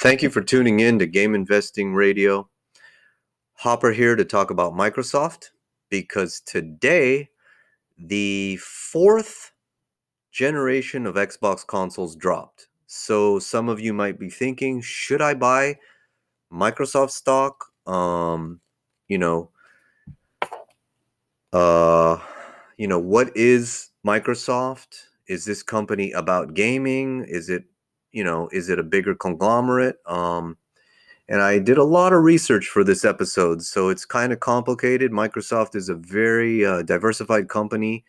Thank you for tuning in to Game Investing Radio. Hopper here to talk about Microsoft because today the fourth generation of Xbox consoles dropped. So some of you might be thinking, should I buy Microsoft stock? Um, you know, uh, you know, what is Microsoft? Is this company about gaming? Is it you know, is it a bigger conglomerate? Um, and I did a lot of research for this episode, so it's kind of complicated. Microsoft is a very uh, diversified company,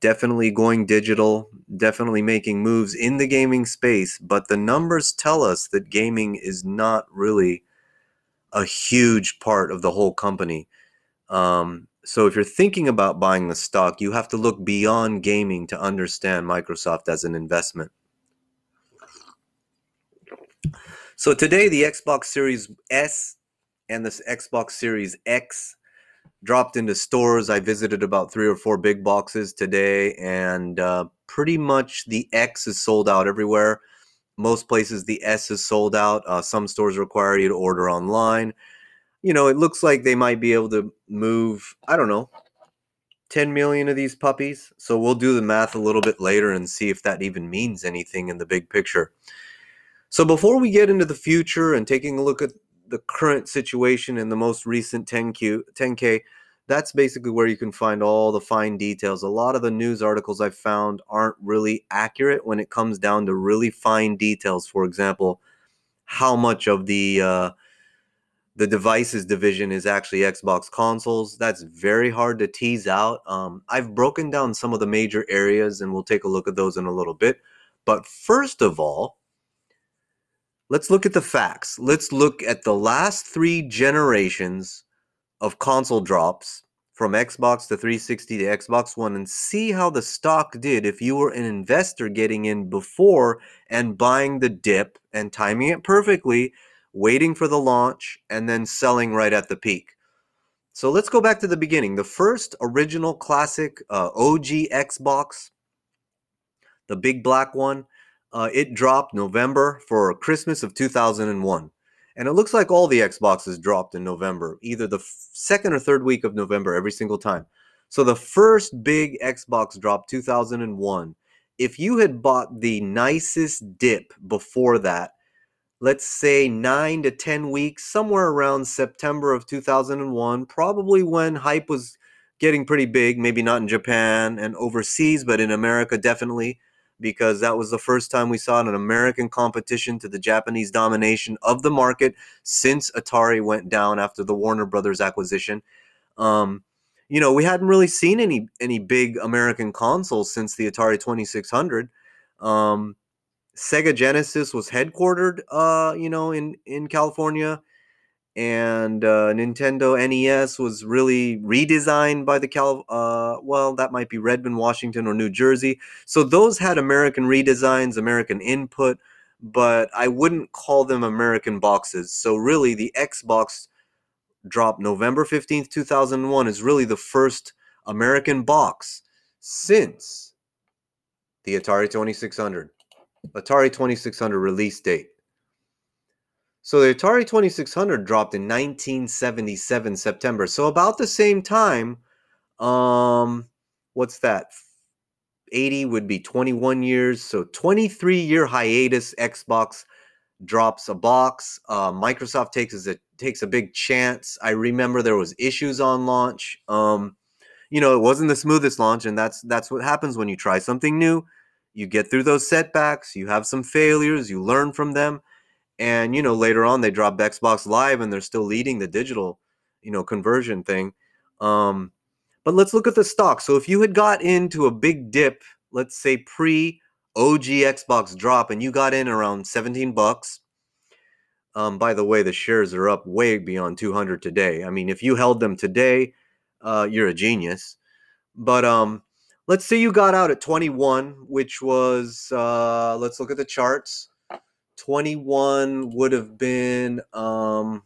definitely going digital, definitely making moves in the gaming space, but the numbers tell us that gaming is not really a huge part of the whole company. Um, so if you're thinking about buying the stock, you have to look beyond gaming to understand Microsoft as an investment. So today, the Xbox Series S and the Xbox Series X dropped into stores. I visited about three or four big boxes today, and uh, pretty much the X is sold out everywhere. Most places, the S is sold out. Uh, some stores require you to order online. You know, it looks like they might be able to move, I don't know, 10 million of these puppies. So we'll do the math a little bit later and see if that even means anything in the big picture. So before we get into the future and taking a look at the current situation in the most recent 10Q 10K, that's basically where you can find all the fine details. A lot of the news articles I've found aren't really accurate when it comes down to really fine details. For example, how much of the uh, the devices division is actually Xbox consoles. That's very hard to tease out. Um, I've broken down some of the major areas, and we'll take a look at those in a little bit. But first of all, let's look at the facts. Let's look at the last three generations of console drops from Xbox to 360 to Xbox One and see how the stock did if you were an investor getting in before and buying the dip and timing it perfectly, waiting for the launch, and then selling right at the peak. So let's go back to the beginning. The first original classic uh, OG Xbox, the big black one, uh, it dropped November for Christmas of 2001. And it looks like all the Xboxes dropped in November, either the f- second or third week of November every single time. So the first big Xbox drop 2001. If you had bought the nicest dip before that, let's say 9 to 10 weeks, somewhere around September of 2001, probably when hype was getting pretty big, maybe not in Japan and overseas, but in America definitely because that was the first time we saw an American competition to the Japanese domination of the market since Atari went down after the Warner Brothers acquisition. Um, you know, we hadn't really seen any any big American consoles since the Atari 2600. Um, Sega Genesis was headquartered, uh, you know, in in California and uh, Nintendo NES was really redesigned by the Cal. Uh, well, that might be Redmond, Washington, or New Jersey. So those had American redesigns, American input, but I wouldn't call them American boxes. So really, the Xbox dropped November fifteenth, two thousand one, is really the first American box since the Atari Twenty Six Hundred. Atari 2600 release date. So the Atari 2600 dropped in 1977 September. So about the same time, um, what's that? 80 would be 21 years. So 23 year hiatus. Xbox drops a box. Uh, Microsoft takes a takes a big chance. I remember there was issues on launch. Um, you know, it wasn't the smoothest launch, and that's that's what happens when you try something new. You get through those setbacks. You have some failures. You learn from them and you know later on they dropped xbox live and they're still leading the digital you know conversion thing um but let's look at the stock. So if you had got into a big dip let's say pre og xbox drop and you got in around 17 bucks um by the way the shares are up way beyond 200 today. I mean if you held them today uh you're a genius. But um let's say you got out at 21 which was uh let's look at the charts 21 would have been um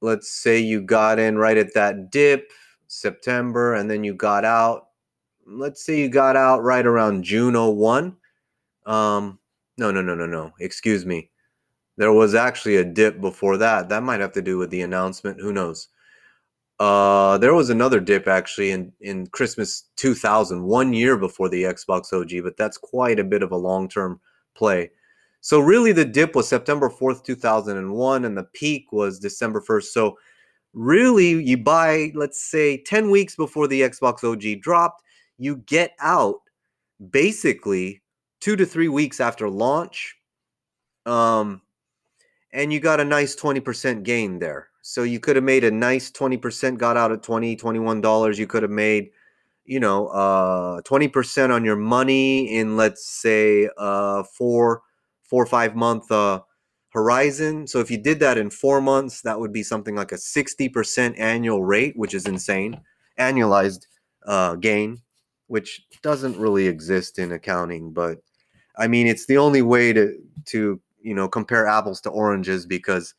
let's say you got in right at that dip September and then you got out let's say you got out right around June 01 um no no no no no excuse me there was actually a dip before that. That might have to do with the announcement. Who knows? Uh, there was another dip actually in, in Christmas 2000, one year before the Xbox OG, but that's quite a bit of a long term play. So, really, the dip was September 4th, 2001, and the peak was December 1st. So, really, you buy, let's say, 10 weeks before the Xbox OG dropped, you get out basically two to three weeks after launch. Um, and you got a nice 20% gain there. So you could have made a nice 20%, got out at 20, $21. You could have made, you know, uh, 20% on your money in, let's say, uh, four, four or five month uh, horizon. So if you did that in four months, that would be something like a 60% annual rate, which is insane. Annualized uh, gain, which doesn't really exist in accounting, but I mean, it's the only way to to you know compare apples to oranges because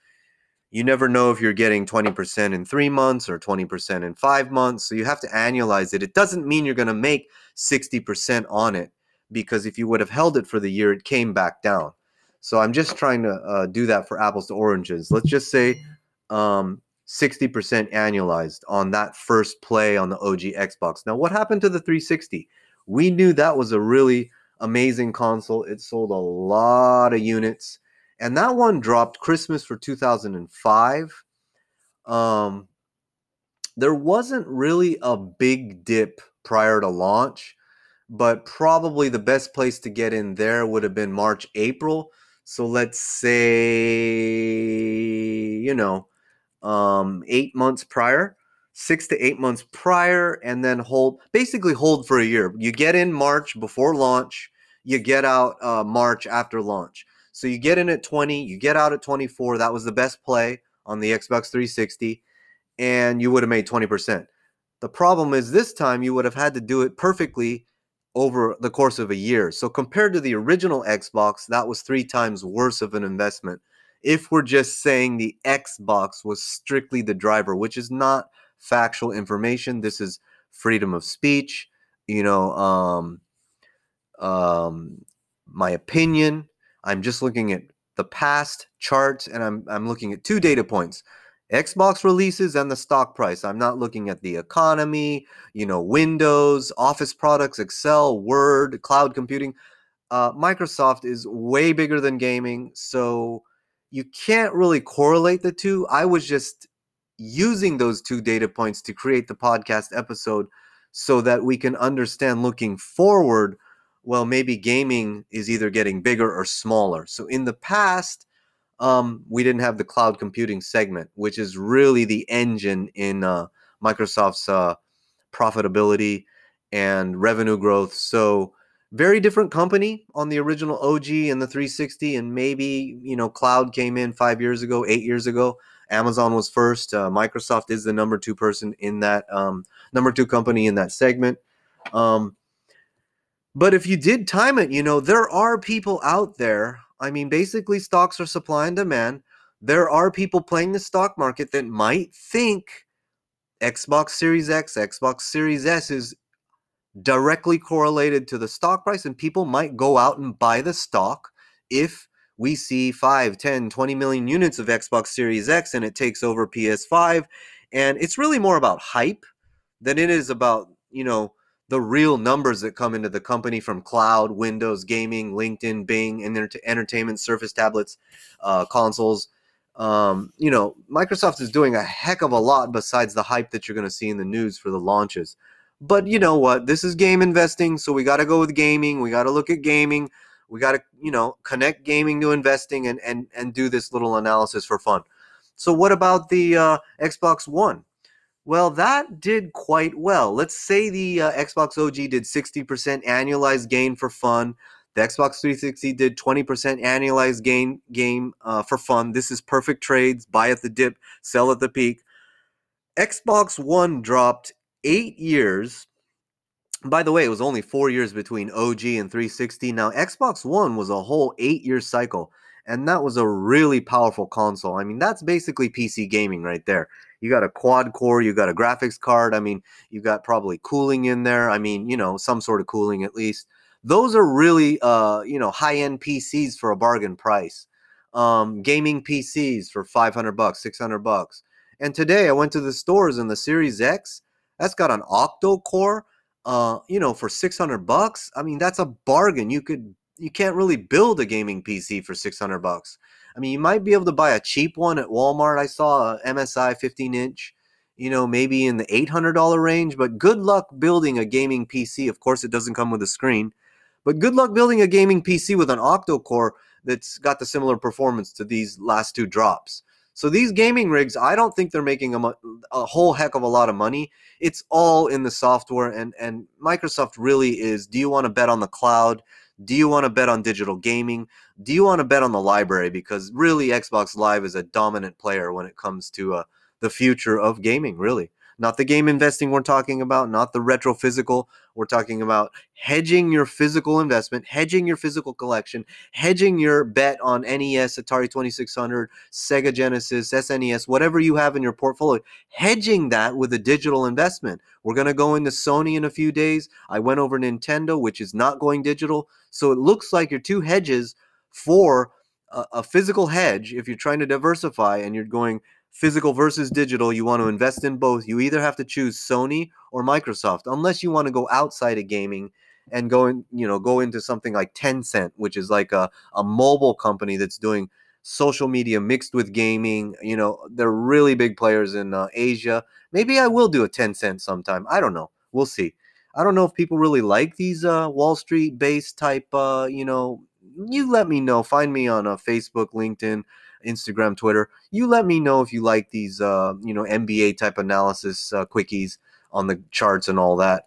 you never know if you're getting 20% in three months or 20% in five months. So you have to annualize it. It doesn't mean you're going to make 60% on it because if you would have held it for the year, it came back down. So I'm just trying to uh, do that for apples to oranges. Let's just say um, 60% annualized on that first play on the OG Xbox. Now, what happened to the 360? We knew that was a really amazing console. It sold a lot of units. And that one dropped Christmas for 2005. Um, there wasn't really a big dip prior to launch, but probably the best place to get in there would have been March, April. So let's say, you know, um, eight months prior six to eight months prior and then hold basically hold for a year. You get in march before launch you get out uh, march after launch. So you get in at 20 you get out at 24 that was the best play on the xbox 360 and you would have made 20% the problem is this time you would have had to do it perfectly over the course of a year so compared to the original xbox that was three times worse of an investment if we're just saying the xbox was strictly the driver which is not factual information. This is freedom of speech. You know, um, um, my opinion. I'm just looking at the past charts, and I'm I'm looking at two data points: Xbox releases and the stock price. I'm not looking at the economy. You know, Windows, Office products, Excel, Word, cloud computing. Uh, Microsoft is way bigger than gaming, so you can't really correlate the two. I was just using those two data points to create the podcast episode so that we can understand looking forward well maybe gaming is either getting bigger or smaller so in the past um, we didn't have the cloud computing segment which is really the engine in uh, microsoft's uh, profitability and revenue growth so very different company on the original og and the 360 and maybe you know cloud came in five years ago eight years ago Amazon was first. Uh, Microsoft is the number two person in that um, number two company in that segment. Um, but if you did time it, you know there are people out there. I mean, basically, stocks are supply and demand. There are people playing the stock market that might think Xbox Series X, Xbox Series S is directly correlated to the stock price, and people might go out and buy the stock if we see 5, 10, 20 million units of Xbox Series X and it takes over PS5. And it's really more about hype than it is about, you know, the real numbers that come into the company from cloud, Windows, gaming, LinkedIn, Bing, and entertainment, Surface tablets, uh, consoles. Um, you know, Microsoft is doing a heck of a lot besides the hype that you're going to see in the news for the launches. But you know what? This is game investing, so we got to go with gaming. We got to look at gaming we got to you know connect gaming to investing and and and do this little analysis for fun so what about the uh, xbox one well that did quite well let's say the uh, xbox og did 60% annualized gain for fun the xbox 360 did 20% annualized gain game uh, for fun this is perfect trades buy at the dip sell at the peak xbox one dropped eight years by the way, it was only four years between OG and 360. Now, Xbox One was a whole eight year cycle, and that was a really powerful console. I mean, that's basically PC gaming right there. You got a quad core, you got a graphics card. I mean, you got probably cooling in there. I mean, you know, some sort of cooling at least. Those are really, uh, you know, high end PCs for a bargain price. um, gaming PCs for 500 bucks, 600 bucks. And today I went to the stores and the Series X, that's got an octo core, uh, you know, for 600 bucks. I mean, that's a bargain. You could you can't really build a gaming PC for 600 bucks. I mean, you might be able to buy a cheap one at Walmart. I saw a MSI 15 inch, you know, maybe in the $800 range, but good luck building a gaming PC. Of course, it doesn't come with a screen, but good luck building a gaming PC with an octo core that's got the similar performance to these last two drops. So these gaming rigs, I don't think they're making a, a whole heck of a lot of money. It's all in the software, and and Microsoft really is. Do you want to bet on the cloud? Do you want to bet on digital gaming? Do you want to bet on the library? Because really, Xbox Live is a dominant player when it comes to uh, the future of gaming. Really, not the game investing we're talking about, not the retro physical. We're talking about hedging your physical investment, hedging your physical collection, hedging your bet on NES, Atari 2600, Sega Genesis, SNES, whatever you have in your portfolio, hedging that with a digital investment. We're going to go into Sony in a few days. I went over Nintendo, which is not going digital. So it looks like your two hedges for a, a physical hedge, if you're trying to diversify and you're going physical versus digital, you want to invest in both, you either have to choose Sony or Microsoft, unless you want to go outside of gaming and go in, you know, go into something like Tencent, which is like a, a mobile company that's doing social media mixed with gaming. You know, they're really big players in uh, Asia. Maybe I will do a Tencent sometime. I don't know. We'll see. I don't know if people really like these uh, Wall Street based type, uh, you know, you let me know. Find me on uh, Facebook, LinkedIn, Instagram, Twitter. You let me know if you like these, uh, you know, MBA type analysis uh, quickies on the charts and all that.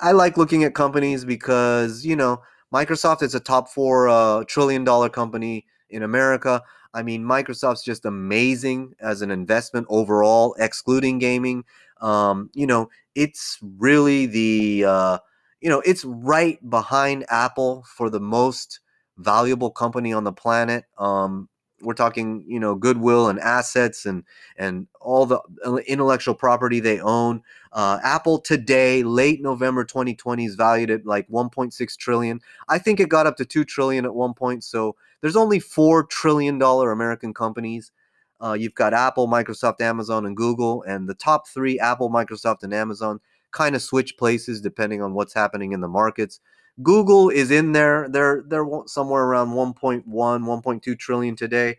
I like looking at companies because you know Microsoft is a top four uh, trillion dollar company in America. I mean, Microsoft's just amazing as an investment overall, excluding gaming. Um, you know, it's really the uh, you know it's right behind Apple for the most valuable company on the planet. Um, we're talking you know goodwill and assets and and all the intellectual property they own. Uh, apple today late november 2020 is valued at like 1.6 trillion. I think it got up to 2 trillion at one point so there's only 4 trillion dollar american companies. Uh, you've got apple microsoft amazon and google and the top three apple microsoft and amazon kind of switch places depending on what's happening in the markets Google is in there. They're they're somewhere around 1.1, 1.2 trillion today.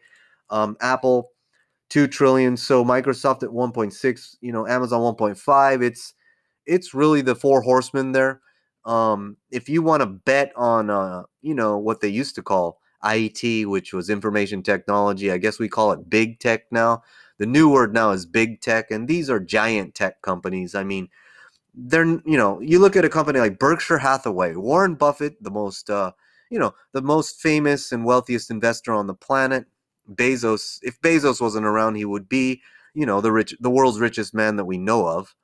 Um, Apple, two trillion. So Microsoft at 1.6. You know, Amazon 1.5. It's it's really the four horsemen there. Um, if you want to bet on, uh, you know, what they used to call IT, which was information technology, I guess we call it big tech now. The new word now is big tech, and these are giant tech companies. I mean, they're you know you look at a company like Berkshire Hathaway, Warren Buffett, the most uh, you know the most famous and wealthiest investor on the planet. Bezos, if Bezos wasn't around, he would be you know the rich, the world's richest man that we know of.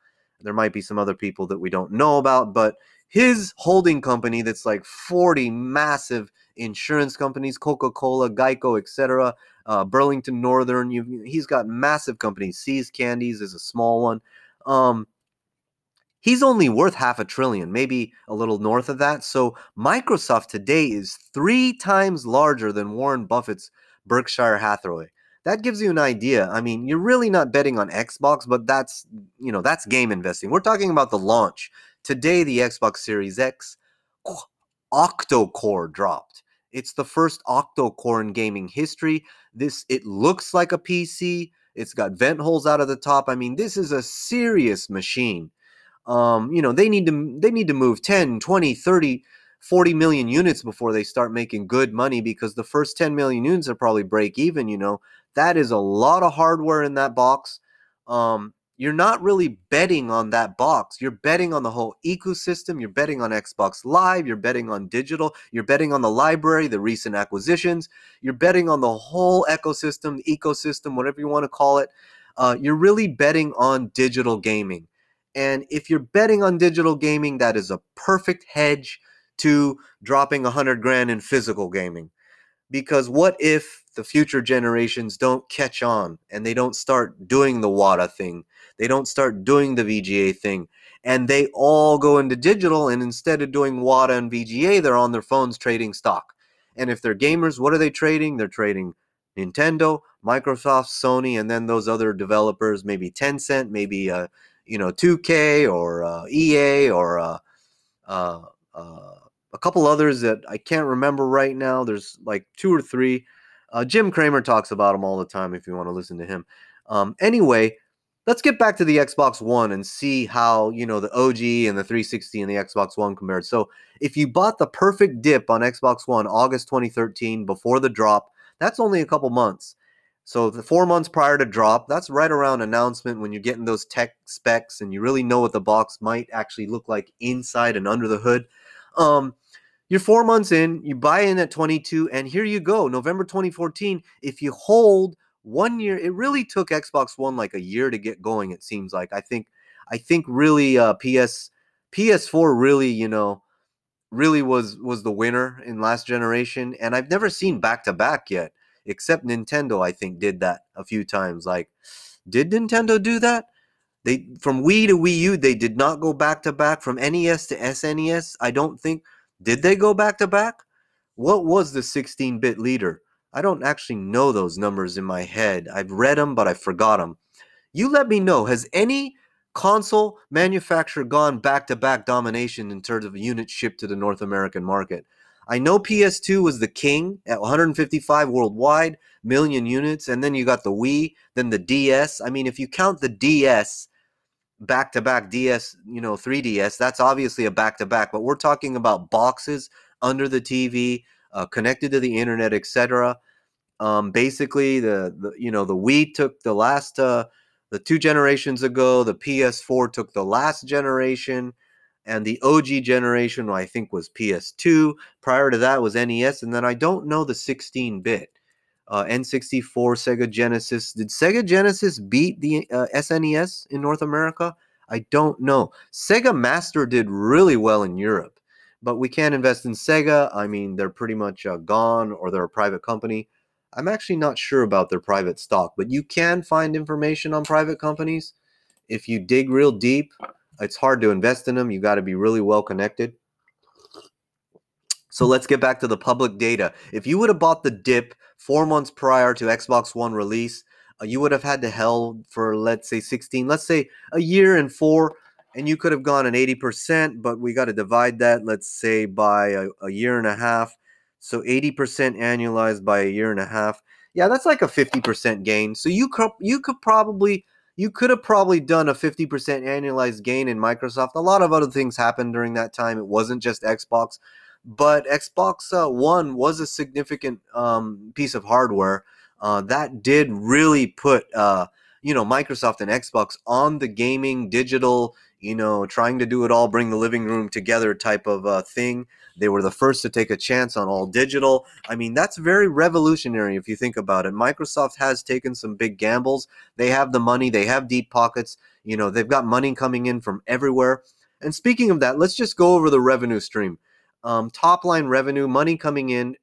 There might be some other people that we don't know about, but his holding company that's like 40 massive insurance companies, Coca-Cola, Geico, etc., uh, Burlington Northern. you he's got massive companies. See's Candies is a small one. Um, he's only worth half a trillion, maybe a little north of that. So Microsoft today is three times larger than Warren Buffett's Berkshire Hathaway. That gives you an idea. I mean, you're really not betting on Xbox, but that's, you know, that's game investing. We're talking about the launch. Today the Xbox Series X octo-core dropped. It's the first octo-core in gaming history. This it looks like a PC. It's got vent holes out of the top. I mean, this is a serious machine um, you know they need to they need to move 10 20 30 40 million units before they start making good money because the first 10 million units are probably break even you know? That is a lot of hardware in that box. Um, you're not really betting on that box. You're betting on the whole ecosystem. You're betting on xbox live. You're betting on digital. You're betting on the library the recent acquisitions. You're betting on the whole ecosystem ecosystem whatever you want to call it. Uh, you're really betting on digital gaming and if you're betting on digital gaming, that is a perfect hedge to dropping a hundred grand in physical gaming. Because what if the future generations don't catch on and they don't start doing the WATA thing? They don't start doing the VGA thing. And they all go into digital, and instead of doing WATA and VGA, they're on their phones trading stock. And if they're gamers, what are they trading? They're trading Nintendo, Microsoft, Sony, and then those other developers, maybe Tencent, maybe uh, you know 2K or uh, EA or uh, uh, uh, a couple others that I can't remember right now. There's like two or three. Uh, Jim Cramer talks about them all the time if you want to listen to him. Um, anyway, let's get back to the Xbox One and see how, you know, the OG and the 360 and the Xbox One compared. So, if you bought the perfect dip on Xbox One August 2013 before the drop, that's only a couple months. So, the 4 months prior to drop, that's right around announcement when you're getting those tech specs and you really know what the box might actually look like inside and under the hood. Um you're 4 months in, you buy in at 22 and here you go, November 2014, if you hold one year it really took xbox one like a year to get going it seems like. I think i think really uh ps ps4 really you know really was was the winner in last generation and i've never seen back to back yet except nintendo i think did that a few times like did nintendo do that they from wii to wii u they did not go back to back from nes to snes i don't think did they go back to back what was the 16-bit leader I don't actually know those numbers in my head. I've read them, but I forgot them. You let me know. Has any console manufacturer gone back to back domination in terms of units shipped to the North American market? I know PS2 was the king at 155 worldwide, million units, and then you got the Wii, then the DS. I mean, if you count the DS back to back DS, you know, 3DS, that's obviously a back to back, but we're talking about boxes under the TV, uh, connected to the internet, etc. Um, basically, the, the you know the Wii took the last uh, the two generations ago. The PS4 took the last generation, and the OG generation I think was PS2. Prior to that was NES, and then I don't know the 16-bit. Uh, N64, Sega Genesis. Did Sega Genesis beat the uh, SNES in North America? I don't know. Sega Master did really well in Europe but we can't invest in Sega. I mean, they're pretty much uh, gone or they're a private company. I'm actually not sure about their private stock, but you can find information on private companies. If you dig real deep, it's hard to invest in them. You got to be really well connected. So let's get back to the public data. If you would have bought the dip four months prior to Xbox One release, uh, you would have had to hell for let's say 16, let's say a year and four and you could have gone an 80%, but we got to divide that, let's say, by a, a, year and a half. So 80% annualized by a year and a half. Yeah, that's like a 50% gain. So you could you could probably you could have probably done a 50% annualized gain in Microsoft. A lot of other things happened during that time. It wasn't just Xbox, but Xbox uh, One was a significant um, piece of hardware uh, that did really put uh, you know Microsoft and Xbox on the gaming digital you know, trying to do it all, bring the living room together type of uh, thing. They were the first to take a chance on all digital. I mean, that's very revolutionary if you think about it. Microsoft has taken some big gambles. They have the money, they have deep pockets. You know, they've got money coming in from everywhere. And speaking of that, let's just go over the revenue stream. Um, top line revenue, money coming in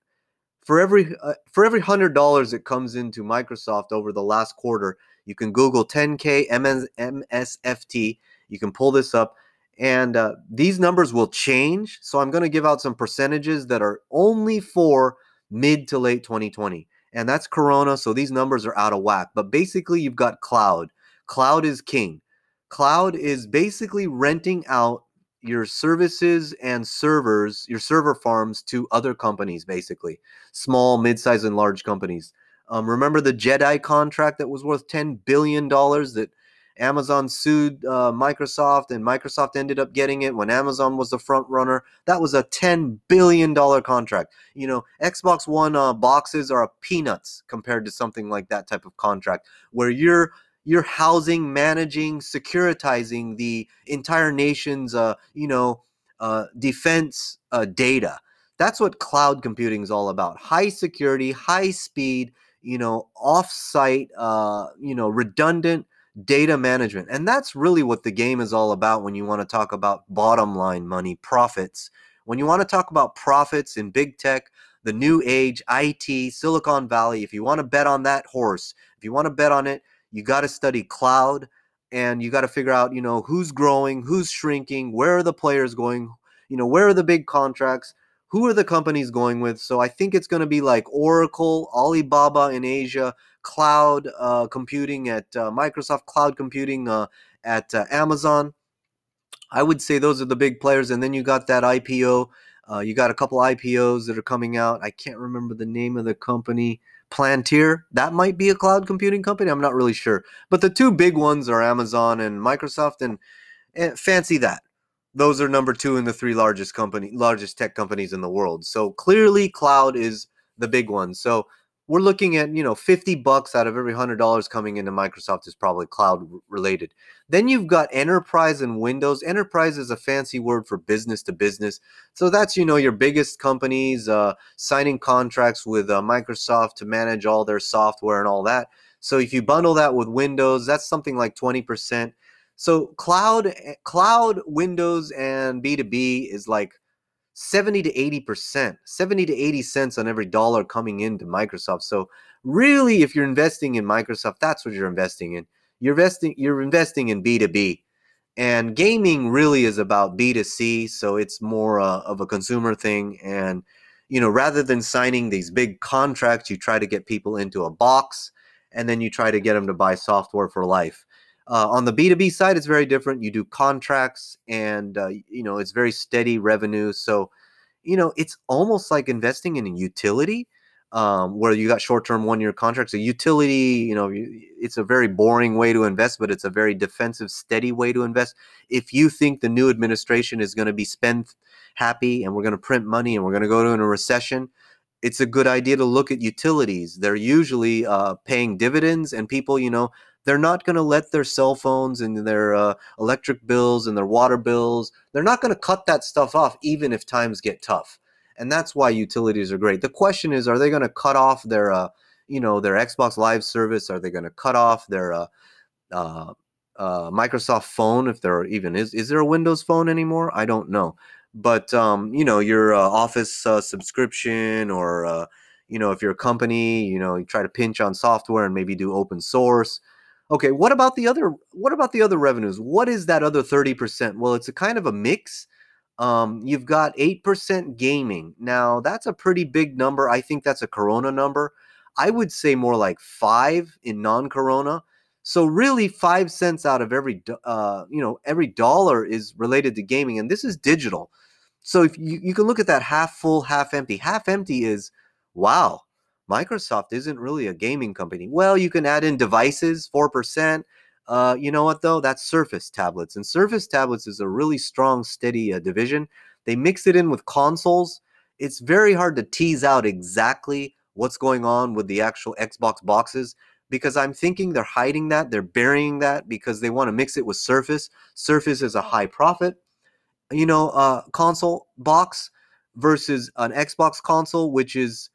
for every uh, for every hundred dollars that comes into Microsoft over the last quarter. You can Google 10K MS, MSFT you can pull this up, and uh, these numbers will change. So I'm going to give out some percentages that are only for mid to late 2020. And that's Corona. So these numbers are out of whack. But basically, you've got cloud. Cloud is king. Cloud is basically renting out your services and servers, your server farms to other companies, basically small, mid-sized, and large companies. Um, remember the JEDI contract that was worth $10 billion that Amazon sued uh, Microsoft, and Microsoft ended up getting it when Amazon was the front runner. That was a $10 billion contract. You know, Xbox One uh, boxes are peanuts compared to something like that type of contract, where you're you're housing, managing, securitizing the entire nation's, uh, you know, uh, defense uh, data. That's what cloud computing is all about. High security, high speed, you know, off-site, uh, you know, redundant data management. And that's really what the game is all about when you want to talk about bottom line money, profits. When you want to talk about profits in big tech, the new age, IT, Silicon Valley, if you want to bet on that horse, if you want to bet on it, you got to study cloud and you got to figure out, you know, who's growing, who's shrinking, where are the players going, you know, where are the big contracts, who are the companies going with? So I think it's going to be like Oracle, Alibaba in Asia, cloud uh, computing at uh, Microsoft, cloud computing uh, at uh, Amazon. I would say those are the big players. And then you got that IPO. Uh, you got a couple IPOs that are coming out. I can't remember the name of the company. Palantir, that might be a cloud computing company. I'm not really sure. But the two big ones are Amazon and Microsoft, and, and fancy that those are number two in the three largest company largest tech companies in the world. So clearly cloud is the big one. So we're looking at you know 50 bucks out of every hundred dollars coming into microsoft is probably cloud related. Then you've got enterprise and windows. Enterprise is a fancy word for business to business. So that's you know your biggest companies uh, signing contracts with uh, microsoft to manage all their software and all that. So if you bundle that with windows that's something like 20% so cloud, eh, cloud, Windows, and B two B is like seventy to eighty percent, seventy to eighty cents on every dollar coming into Microsoft. So really, if you're investing in Microsoft, that's what you're investing in. You're investing, you're investing in B two B, and gaming really is about B two C. So it's more uh, of a consumer thing, and you know, rather than signing these big contracts, you try to get people into a box, and then you try to get them to buy software for life. Uh, on the B2B side, it's very different. You do contracts and, uh, you know, it's very steady revenue. So, you know, it's almost like investing in a utility um, where you got short term one year contracts. A utility, you know, it's a very boring way to invest, but it's a very defensive, steady way to invest. If you think the new administration is going to be spend happy and we're going to print money and we're going to go into a recession, it's a good idea to look at utilities. They're usually uh, paying dividends, and people, you know, they're not going to let their cell phones and their uh, electric bills and their water bills, they're not going to cut that stuff off even if times get tough. And that's why utilities are great. The question is, are they going to cut off their, uh, you know, their Xbox Live service? Are they going to cut off their uh, uh, uh, Microsoft phone if there even is? Is there a Windows phone anymore? I don't know. But um, you know, your uh, Office uh, subscription, or uh, you know, if you're a company, you know, you try to pinch on software and maybe do open source. Okay, what about the other what about the other revenues? What is that other 30%? Well, it's a kind of a mix. Um, you've got 8% gaming. Now, that's a pretty big number. I think that's a corona number. I would say more like 5 in non-corona. So really 5 cents out of every uh, you know, every dollar is related to gaming and this is digital. So if you, you can look at that half full, half empty. Half empty is wow, Microsoft isn't really a gaming company. Well, you can add in devices, 4%. Uh, you know what, though? That's Surface tablets. And Surface tablets is a really strong, steady uh, division. They mix it in with consoles. It's very hard to tease out exactly what's going on with the actual Xbox boxes because I'm thinking they're hiding that, they're burying that because they want to mix it with Surface. Surface is a high profit, you know, uh, console box versus an Xbox console, which is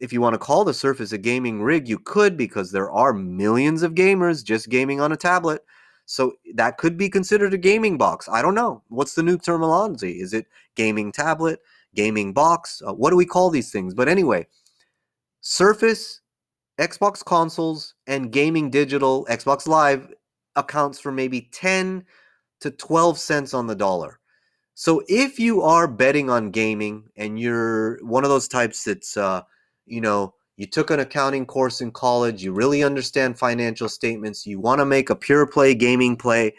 if you want to call the Surface a gaming rig, you could because there are millions of gamers just gaming on a tablet. So that could be considered a gaming box. I don't know. What's the new terminology? Is it gaming tablet, gaming box? Uh, what do we call these things? But anyway, Surface, Xbox consoles, and gaming digital, Xbox Live accounts for maybe 10 to 12 cents on the dollar. So if you are betting on gaming and you're one of those types that's uh, you know, you took an accounting course in college, you really understand financial statements, you want to make a pure play gaming play,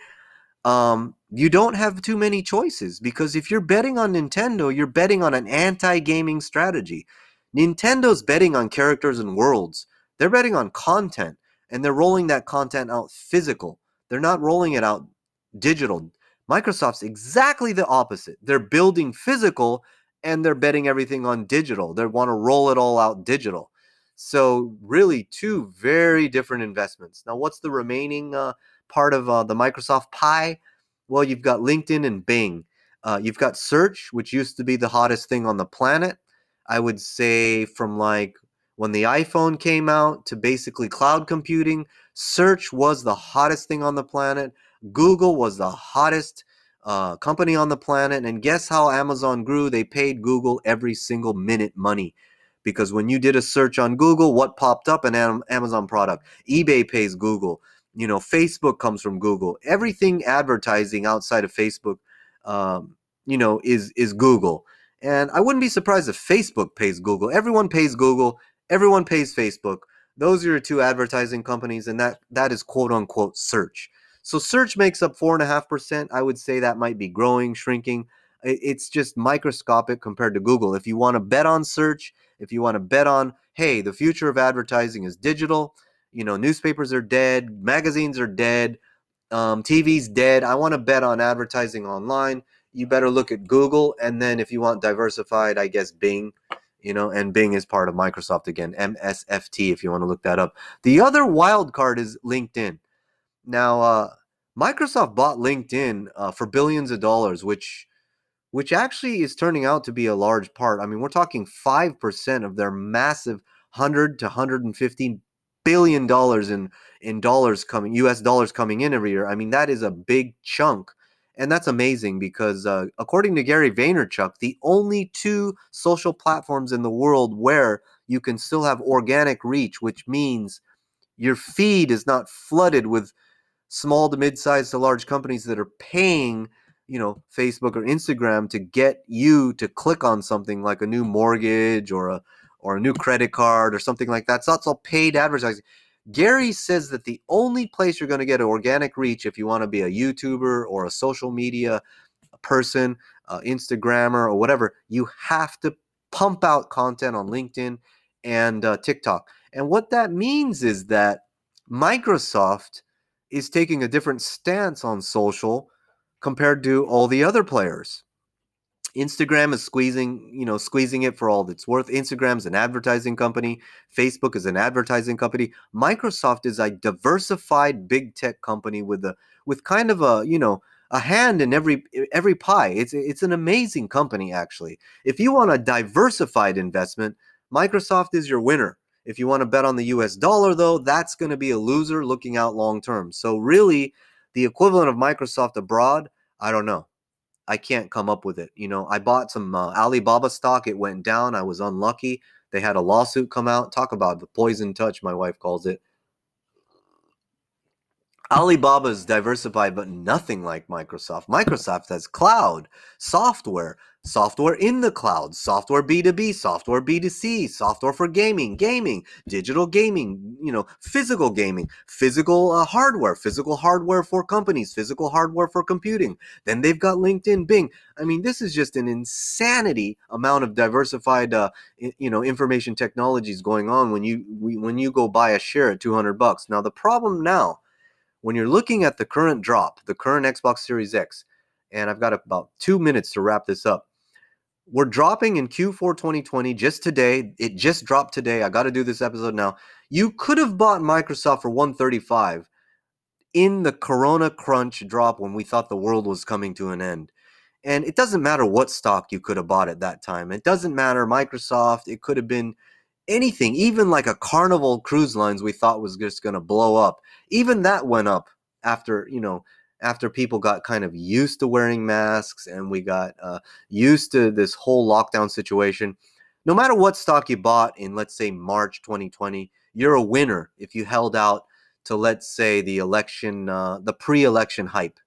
um, you don't have too many choices because if you're betting on Nintendo, you're betting on an anti gaming strategy. Nintendo's betting on characters and worlds, they're betting on content, and they're rolling that content out physical. They're not rolling it out digital. Microsoft's exactly the opposite. They're building physical and they're betting everything on digital. They want to roll it all out digital. So really, two very different investments. Now, what's the remaining uh, part of uh, the Microsoft pie? Well, you've got LinkedIn and Bing. Uh, you've got search, which used to be the hottest thing on the planet. I would say from like when the iPhone came out to basically cloud computing, search was the hottest thing on the planet. Google was the hottest uh, company on the planet. And guess how Amazon grew? They paid Google every single minute money. Because when you did a search on Google, what popped up? An Amazon product. eBay pays Google. You know, Facebook comes from Google. Everything advertising outside of Facebook, um, you know, is is Google. And I wouldn't be surprised if Facebook pays Google. Everyone pays Google, everyone pays Facebook. Those are your two advertising companies, and that that is quote unquote search. So search makes up four and a half percent. I would say that might be growing, shrinking. It's just microscopic compared to Google. If you want to bet on search, if you want to bet on, hey, the future of advertising is digital, you know, newspapers are dead, magazines are dead, um, TV's dead. I want to bet on advertising online. You better look at Google, and then if you want diversified, I guess Bing. You know, and Bing is part of Microsoft again, MSFT. If you want to look that up. The other wild card is LinkedIn. Now, uh, Microsoft bought LinkedIn uh, for billions of dollars, which which actually is turning out to be a large part. I mean, we're talking 5% of their massive 100 to 115 billion dollars in in dollars coming US dollars coming in every year. I mean, that is a big chunk. And that's amazing because uh, according to Gary Vaynerchuk, the only two social platforms in the world where you can still have organic reach, which means your feed is not flooded with small to mid-sized to large companies that are paying you know facebook or instagram to get you to click on something like a new mortgage or a or a new credit card or something like that. So that's all paid advertising. Gary says that the only place you're going to get organic reach if you want to be a YouTuber or a social media person, uh, Instagrammer or whatever, you have to pump out content on LinkedIn and uh, TikTok. And what that means is that Microsoft is taking a different stance on social compared to all the other players. Instagram is squeezing, you know, squeezing it for all it's worth. Instagram's an advertising company. Facebook is an advertising company. Microsoft is a diversified big tech company with a with kind of a, you know, a hand in every every pie. It's it's an amazing company actually. If you want a diversified investment, Microsoft is your winner. If you want to bet on the US dollar though, that's going to be a loser looking out long term. So really the equivalent of Microsoft abroad, I don't know. I can't come up with it. You know, I bought some uh, Alibaba stock. It went down. I was unlucky. They had a lawsuit come out. Talk about the poison touch, my wife calls it. Alibaba is diversified, but nothing like Microsoft. Microsoft has cloud, software, software in the cloud, software B2B, software B2C, software for gaming, gaming, digital gaming, you know, physical gaming, physical uh, hardware, physical hardware for companies, physical hardware for computing. Then they've got LinkedIn, Bing. I mean, this is just an insanity amount of diversified, uh, you know, information technologies going on when you when you go buy a share at 200 bucks. Now the problem now, when you're looking at the current drop, the current Xbox Series X, and I've got about two minutes to wrap this up we're dropping in Q4 2020 just today. It just dropped today. I got to do this episode now. You could have bought Microsoft for 135 in the Corona crunch drop when we thought the world was coming to an end. And it doesn't matter what stock you could have bought at that time. It doesn't matter Microsoft. It could have been anything, even like a Carnival Cruise Lines we thought was just going to blow up. Even that went up after, you know, after people got kind of used to wearing masks and we got uh, used to this whole lockdown situation, no matter what stock you bought in, let's say, March 2020, you're a winner if you held out to, let's say, the election, uh, the pre election hype.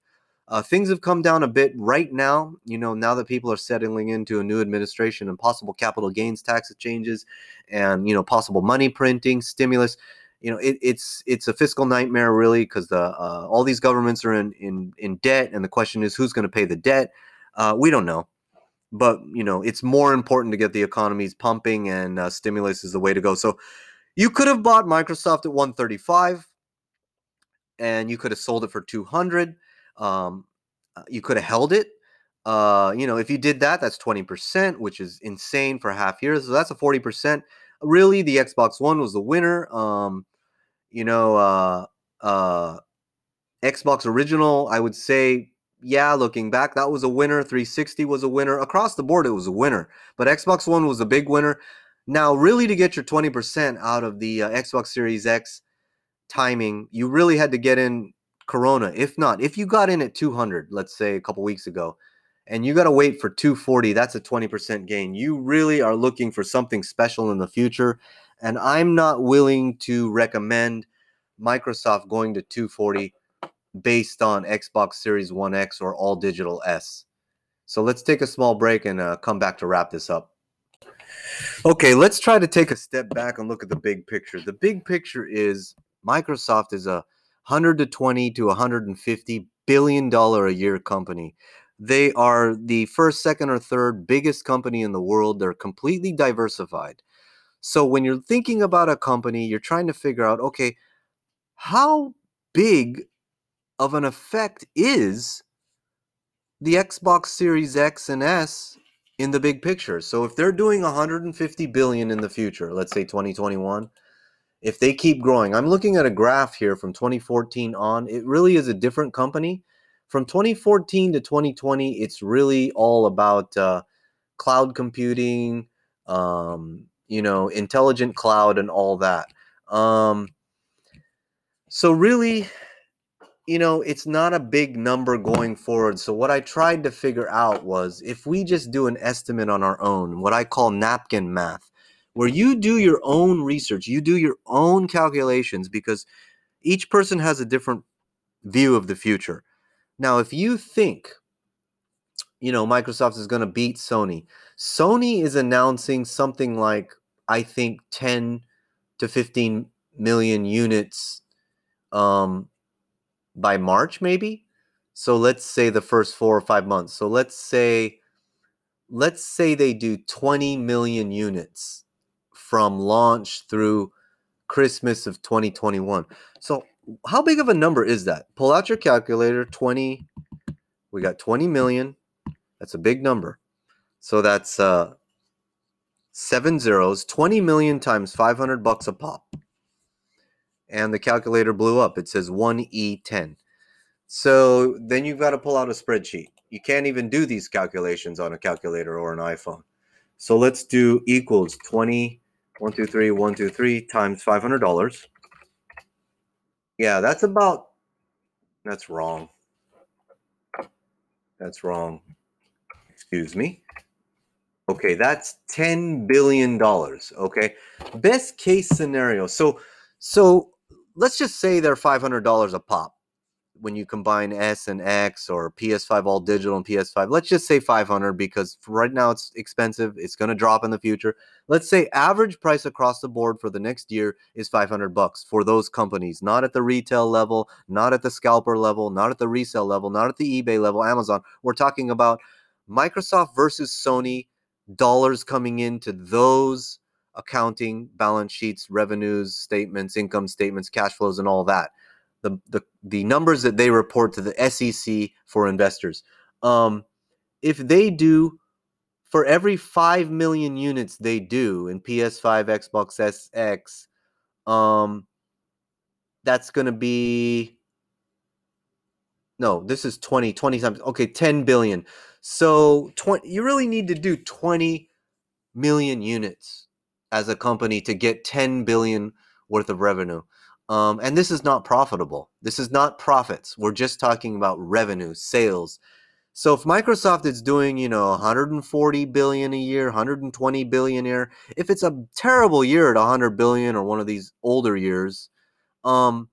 Uh, things have come down a bit right now. You know, now that people are settling into a new administration and possible capital gains tax changes and, you know, possible money printing, stimulus you know it, it's it's a fiscal nightmare really because the uh, all these governments are in in in debt and the question is who's going to pay the debt? Uh, we don't know. But you know it's more important to get the economies pumping and uh, stimulus is the way to go. So you could have bought microsoft at 135 and you could have sold it for 200 um, uh, you could have held it uh, you know if you did that that's 20% which is insane for half years so that's a 40% really the xbox one was the winner um, you know, uh, uh, Xbox original, I would say, yeah, looking back, that was a winner. 360 was a winner. Across the board, it was a winner. But Xbox One was a big winner. Now, really, to get your 20% out of the uh, Xbox Series X timing, you really had to get in Corona. If not, if you got in at 200, let's say a couple weeks ago, and you got to wait for 240, that's a 20% gain. You really are looking for something special in the future. And I'm not willing to recommend Microsoft going to 240 based on Xbox Series 1X or all digital S. So let's take a small break and uh, come back to wrap this up. Okay, let's try to take a step back and look at the big picture. The big picture is Microsoft is a 100 to 20 to 150 billion dollar a year company. They are the first, second, or third biggest company in the world. They're completely diversified. So when you're thinking about a company, you're trying to figure out, okay, how big of an effect is the Xbox Series X and S in the big picture? So if they're doing 150 billion in the future, let's say 2021, if they keep growing, I'm looking at a graph here from 2014 on. It really is a different company. From 2014 to 2020, it's really all about uh, cloud computing, um, you know, intelligent cloud, and all that. Um, so really, you know, it's not a big number going forward. So what I tried to figure out was if we just do an estimate on our own, what I call napkin math where you do your own research, you do your own calculations because each person has a different view of the future. Now, if you think, you know, Microsoft is going to beat Sony, Sony is announcing something like, I think, 10 to 15 million units um, by March, maybe. So let's say the first four or five months. So let's say, let's say they do 20 million units from launch through Christmas of 2021. So, how big of a number is that? Pull out your calculator 20. We got 20 million. That's a big number. So, that's uh, seven zeros, 20 million times 500 bucks a pop. And the calculator blew up. It says 1E10. So, then you've got to pull out a spreadsheet. You can't even do these calculations on a calculator or an iPhone. So let's do equals 20 one, two, three, one, two, three times five hundred dollars. Yeah, that's about. That's wrong. That's wrong. Excuse me. Okay, that's ten billion dollars. Okay, best case scenario. So, so let's just say they're five hundred dollars a pop when you combine S and X or PS5 all digital and PS5, let's just say 500 because right now it's expensive. It's going to drop in the future. Let's say average price across the board for the next year is 500 bucks for those companies, not at the retail level, not at the scalper level, not at the resale level, not at the eBay level, Amazon. We're talking about Microsoft versus Sony dollars coming into those accounting balance sheets, revenues, statements, income statements, cash flows and all that the the the numbers that they report to the SEC for investors. Um, if they do for every 5 million units they do in PS5, Xbox SX, um, that's going to be no, this is 20 20 times. Okay, 10 billion. So 20 you really need to do 20 million units as a company to get 10 billion worth of revenue. Um, and this is not profitable. This is not profits. We're just talking about revenue, sales. So if Microsoft is doing, you know, 140 billion a year, 120 billion a year, if it's a terrible year at 100 billion or one of these older years, um,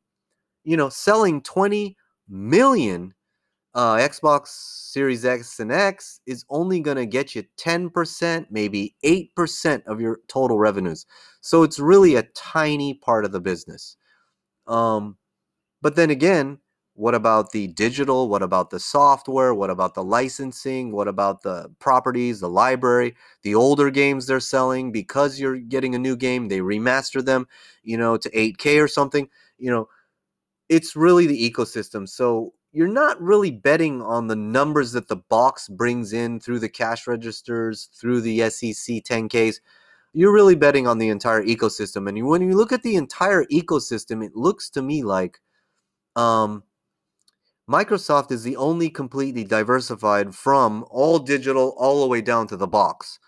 you know, selling 20 million uh, Xbox Series X and X is only going to get you 10%, maybe 8% of your total revenues. So it's really a tiny part of the business. Um, but then again, what about the digital? What about the software? What about the licensing? What about the properties, the library, the older games they're selling? Because you're getting a new game, they remaster them, you know, to 8K or something. You know, it's really the ecosystem. So you're not really betting on the numbers that the box brings in through the cash registers, through the SEC 10Ks you're really betting on the entire ecosystem. And when you look at the entire ecosystem, it looks to me like um, Microsoft is the only completely diversified from all digital all the way down to the box.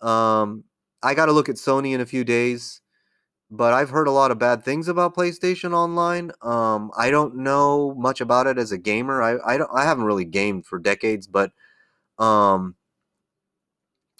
Um, I got to look at Sony in a few days, but I've heard a lot of bad things about PlayStation Online. Um, I don't know much about it as a gamer. I I, I haven't really gamed for decades, but um,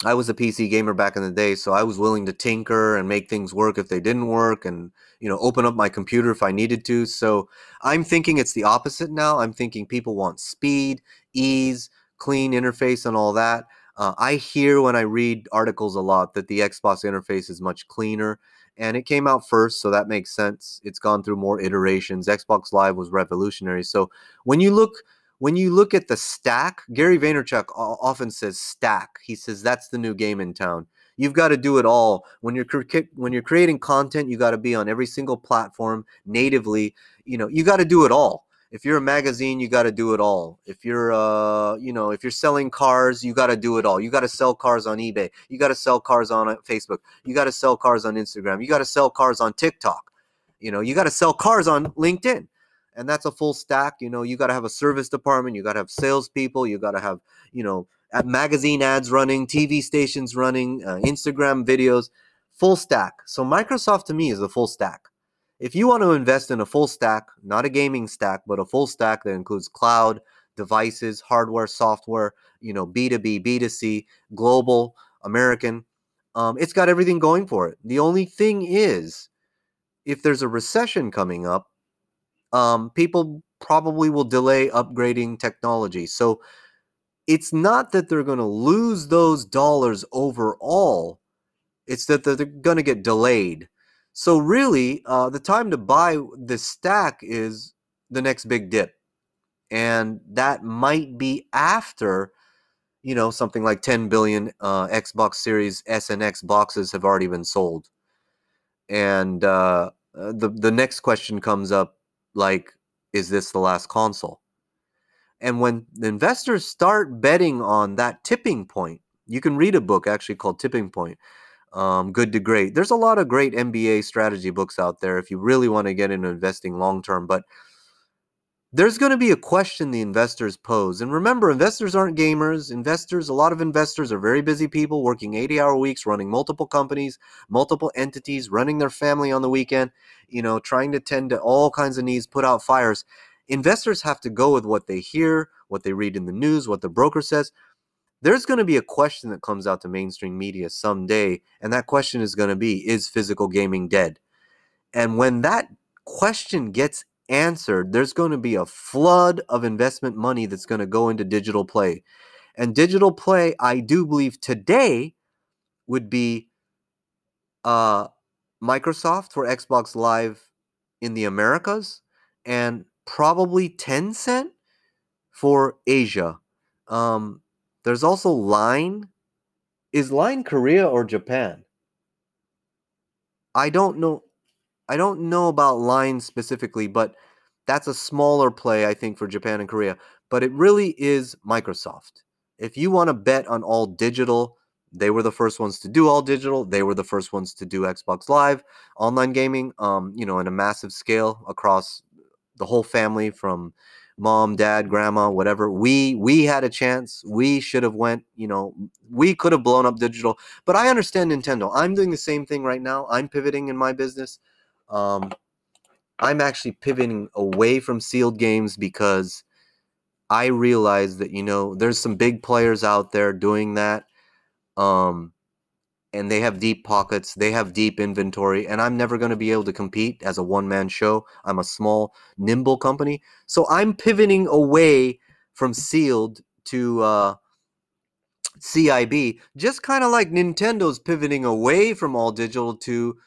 I was a PC gamer back in the day, so I was willing to tinker and make things work if they didn't work and you know open up my computer if I needed to. So I'm thinking it's the opposite now. I'm thinking people want speed, ease, clean interface and all that. Uh, I hear when I read articles a lot that the Xbox interface is much cleaner, and it came out first, so that makes sense. It's gone through more iterations. Xbox Live was revolutionary. So when you look when you look at the stack, Gary Vaynerchuk often says stack. He says that's the new game in town. You've got to do it all. When you're when you're creating content, you got to be on every single platform natively. You know, you got to do it all. If you're a magazine, you got to do it all. If you're uh, you know, if you're selling cars, you got to do it all. You got to sell cars on eBay. You got to sell cars on uh, Facebook. You got to sell cars on Instagram. You got to sell cars on TikTok. You know, you got to sell cars on LinkedIn and that's a full stack. You know, you got to have a service department, you got to have salespeople, you got to have, you know, magazine ads running, TV stations running, uh, Instagram videos, full stack. So Microsoft to me is a full stack. If you want to invest in a full stack, not a gaming stack, but a full stack that includes cloud, devices, hardware, software, you know, B2B, B2C, global, American, um, it's got everything going for it. The only thing is, if there's a recession coming up, um, people probably will delay upgrading technology. So it's not that they're going to lose those dollars overall, it's that they're going to get delayed. So, really, uh, the time to buy the stack is the next big dip. And that might be after, you know, something like 10 billion uh, Xbox Series S and X boxes have already been sold. And uh, uh the, the next question comes up like, is this the last console? And when investors start betting on that tipping point, you can read a book actually called Tipping Point. Um, good to great. There's a lot of great MBA strategy books out there if you really want to get into investing long term. But there's going to be a question the investors pose. And remember, investors aren't gamers. Investors, a lot of investors are very busy people working 80 hour weeks, running multiple companies, multiple entities, running their family on the weekend, you know, trying to tend to all kinds of needs, put out fires. Investors have to go with what they hear, what they read in the news, what the broker says. There's going to be a question that comes out to mainstream media someday. And that question is going to be Is physical gaming dead? And when that question gets answered, there's going to be a flood of investment money that's going to go into digital play. And digital play, I do believe today would be uh, Microsoft for Xbox Live in the Americas and probably Tencent for Asia. Um, there's also Line. Is Line Korea or Japan? I don't know. I don't know about Line specifically, but that's a smaller play, I think, for Japan and Korea. But it really is Microsoft. If you want to bet on all digital, they were the first ones to do all digital. They were the first ones to do Xbox Live, online gaming, um, you know, in a massive scale across the whole family from mom, dad, grandma, whatever. We we had a chance. We should have went, you know, we could have blown up digital. But I understand Nintendo. I'm doing the same thing right now. I'm pivoting in my business. Um, I'm actually pivoting away from sealed games because I realize that you know there's some big players out there doing that. Um, and they have deep pockets, they have deep inventory, and I'm never going to be able to compete as a one man show. I'm a small, nimble company. So I'm pivoting away from sealed to uh, CIB, just kind of like Nintendo's pivoting away from all digital to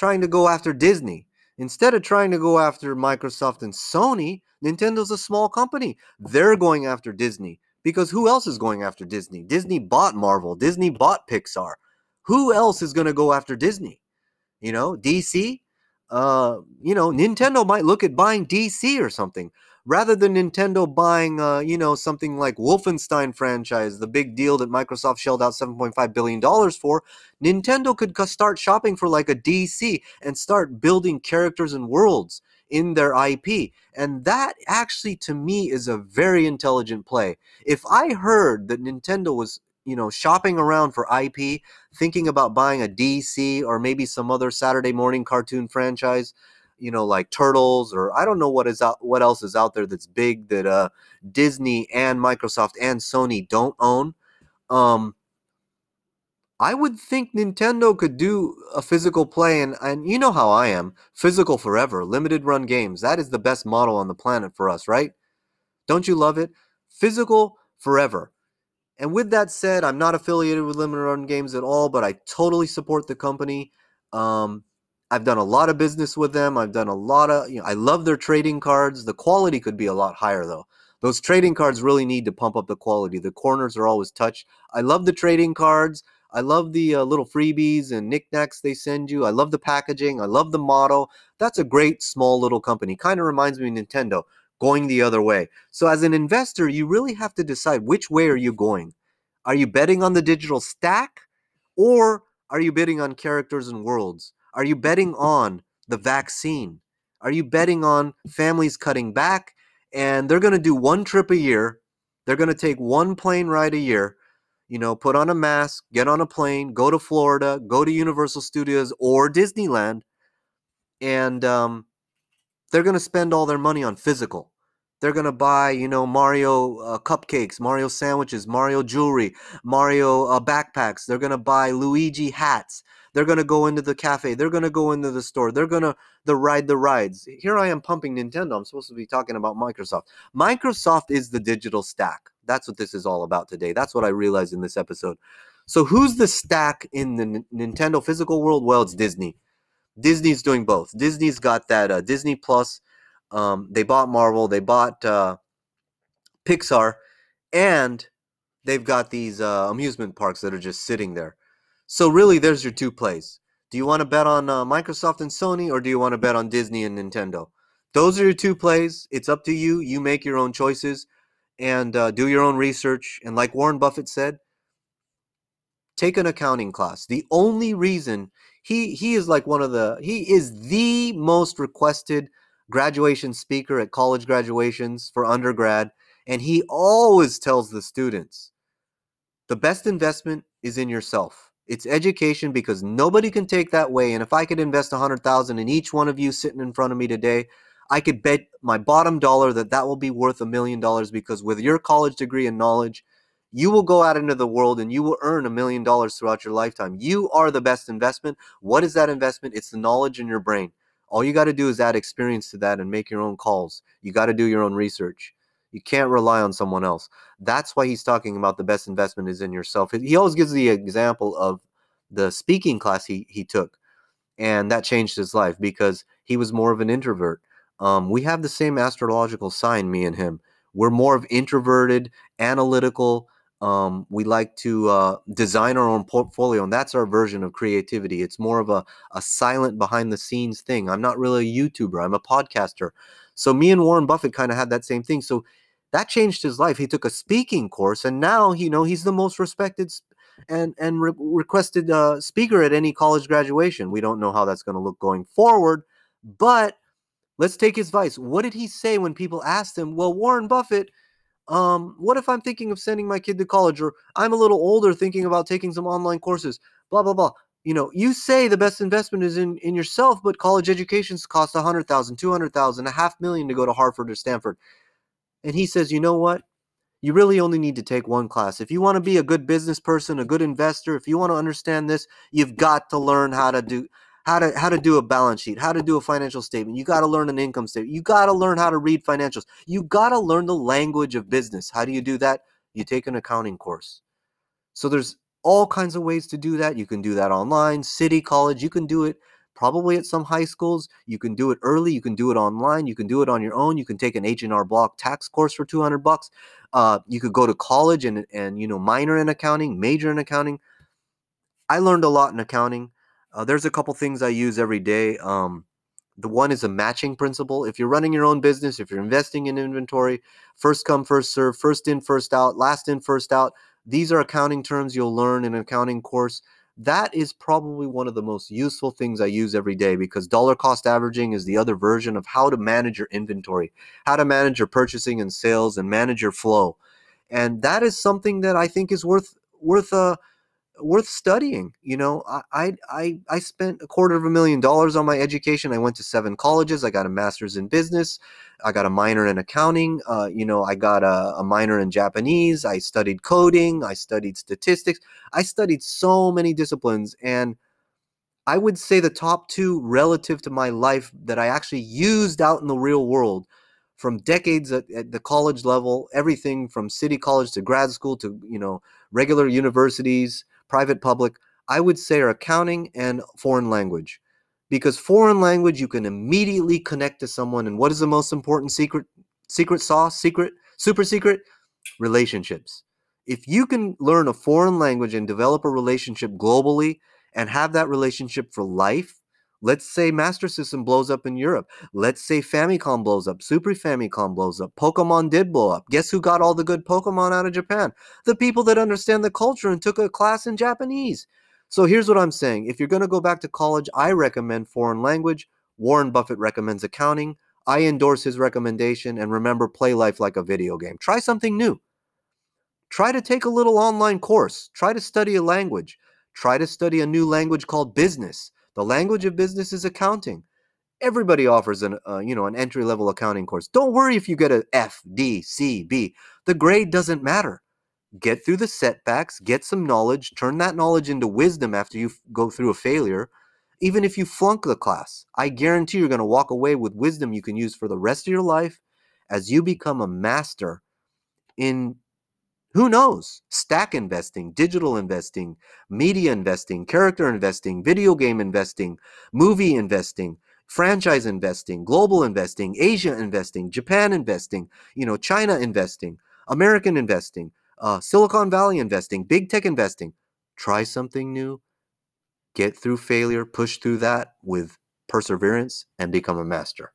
trying to go after Disney. Instead of trying to go after Microsoft and Sony, Nintendo's a small company. They're going after Disney because who else is going after Disney? Disney bought Marvel, Disney bought Pixar. Who else is going to go after Disney? You know, DC? Uh, you know, Nintendo might look at buying DC or something rather than Nintendo buying, uh, you know, something like Wolfenstein franchise, the big deal that Microsoft shelled out 7.5 billion dollars for, Nintendo could start shopping for like a DC and start building characters and worlds in their IP. And that actually to me is a very intelligent play. If I heard that Nintendo was you know shopping around for IP, thinking about buying a DC or maybe some other Saturday morning cartoon franchise, you know, like Turtles or I don't know what is out, what else is out there that's big that uh, Disney and Microsoft and Sony don't own. Um, I would think Nintendo could do a physical play, and, and you know how I am physical forever, limited run games. That is the best model on the planet for us, right? Don't you love it? Physical forever. And with that said, I'm not affiliated with Limited Run Games at all, but I totally support the company. Um, I've done a lot of business with them. I've done a lot of, you know, I love their trading cards. The quality could be a lot higher though. Those trading cards really need to pump up the quality. The corners are always touched. I love the trading cards. I love the uh, little freebies and knickknacks they send you. I love the packaging. I love the model. That's a great small little company. Kind of reminds me of Nintendo going the other way. So as an investor, you really have to decide which way are you going? Are you betting on the digital stack or are you betting on characters and worlds? Are you betting on the vaccine? Are you betting on families cutting back and they're going to do one trip a year? They're going to take one plane ride a year, you know, put on a mask, get on a plane, go to Florida, go to Universal Studios or Disneyland, and um, they're going to spend all their money on physical. They're going to buy, you know, Mario uh, cupcakes, Mario sandwiches, Mario jewelry, Mario uh, backpacks. They're going to buy Luigi hats. They're going to go into the cafe. They're going to go into the store. They're going to the ride the rides. Here I am pumping Nintendo. I'm supposed to be talking about Microsoft. Microsoft is the digital stack. That's what this is all about today. That's what I realized in this episode. So who's the stack in the N- Nintendo physical world? Well, it's Disney. Disney's doing both. Disney's got that uh, Disney Plus. Um, they bought Marvel. They bought uh, Pixar, and they've got these uh, amusement parks that are just sitting there. So really, there's your two plays. Do you want to bet on uh, Microsoft and Sony, or do you want to bet on Disney and Nintendo? Those are your two plays. It's up to you. You make your own choices and uh, do your own research. And like Warren Buffett said, take an accounting class. The only reason he he is like one of the he is the most requested graduation speaker at college graduations for undergrad and he always tells the students the best investment is in yourself it's education because nobody can take that way and if i could invest a 100000 in each one of you sitting in front of me today i could bet my bottom dollar that that will be worth a million dollars because with your college degree and knowledge you will go out into the world and you will earn a million dollars throughout your lifetime. You are the best investment. What is that investment? It's the knowledge in your brain. All you got to do is add experience to that and make your own calls. You got to do your own research. You can't rely on someone else. That's why he's talking about the best investment is in yourself. He always gives the example of the speaking class he, he took, and that changed his life because he was more of an introvert. Um, we have the same astrological sign, me and him. We're more of introverted, analytical, um, we like to uh, design our own portfolio, and that's our version of creativity. It's more of a, a silent behind the scenes thing. I'm not really a YouTuber, I'm a podcaster. So, me and Warren Buffett kind of had that same thing. So, that changed his life. He took a speaking course, and now you know he's the most respected and and re- requested uh, speaker at any college graduation. We don't know how that's going to look going forward, but let's take his advice. What did he say when people asked him? Well, Warren Buffett um, what if I'm thinking of sending my kid to college or I'm a little older thinking about taking some online courses, blah, blah, blah. You know, you say the best investment is in, in yourself, but college educations cost a hundred thousand, two hundred thousand, a half million to go to Harvard or Stanford. And he says, you know what? You really only need to take one class. If you want to be a good business person, a good investor, if you want to understand this, you've got to learn how to do how to how to do a balance sheet, how to do a financial statement. You got to learn an income statement. You got to learn how to read financials. You got to learn the language of business. How do you do that? You take an accounting course. So there's all kinds of ways to do that. You can do that online, city college, you can do it probably at some high schools. You can do it early, you can do it online, you can do it on your own. You can take an H&R Block tax course for 200 bucks. Uh, you could go to college and and you know minor in accounting, major in accounting. I learned a lot in accounting. Uh, there's a couple things I use every day. Um, the one is a matching principle. If you're running your own business, if you're investing in inventory, first come, first serve, first in, first out, last in, first out. These are accounting terms you'll learn in an accounting course. That is probably one of the most useful things I use every day because dollar cost averaging is the other version of how to manage your inventory, how to manage your purchasing and sales, and manage your flow. And that is something that I think is worth worth uh, worth studying. You know, I, I I spent a quarter of a million dollars on my education. I went to seven colleges. I got a master's in business. I got a minor in accounting. Uh, you know, I got a, a minor in Japanese. I studied coding. I studied statistics. I studied so many disciplines, and I would say the top two relative to my life that I actually used out in the real world from decades at, at, the college level, everything from city college to grad school to you know regular universities, private, public, I would say are accounting and foreign language. Because foreign language you can immediately connect to someone and what is the most important secret secret sauce, secret, super secret? Relationships. If you can learn a foreign language and develop a relationship globally and have that relationship for life, Let's say Master System blows up in Europe. Let's say Famicom blows up. Super Famicom blows up. Pokemon did blow up. Guess who got all the good Pokemon out of Japan? The people that understand the culture and took a class in Japanese. So here's what I'm saying. If you're going to go back to college, I recommend foreign language. Warren Buffett recommends accounting. I endorse his recommendation. And remember, play life like a video game. Try something new. Try to take a little online course. Try to study a language. Try to study a new language called business. The language of business is accounting. Everybody offers an uh, you know an entry level accounting course. Don't worry if you get a F, D, C, B. The grade doesn't matter. Get through the setbacks, get some knowledge, turn that knowledge into wisdom after you f- go through a failure. Even if you flunk the class, I guarantee you're going to walk away with wisdom you can use for the rest of your life as you become a master in who knows? Stack investing, digital investing, media investing, character investing, video game investing, movie investing, franchise investing, global investing, Asia investing, Japan investing, you know, China investing, American investing, uh, Silicon Valley investing, big tech investing. Try something new, get through failure, push through that with perseverance, and become a master.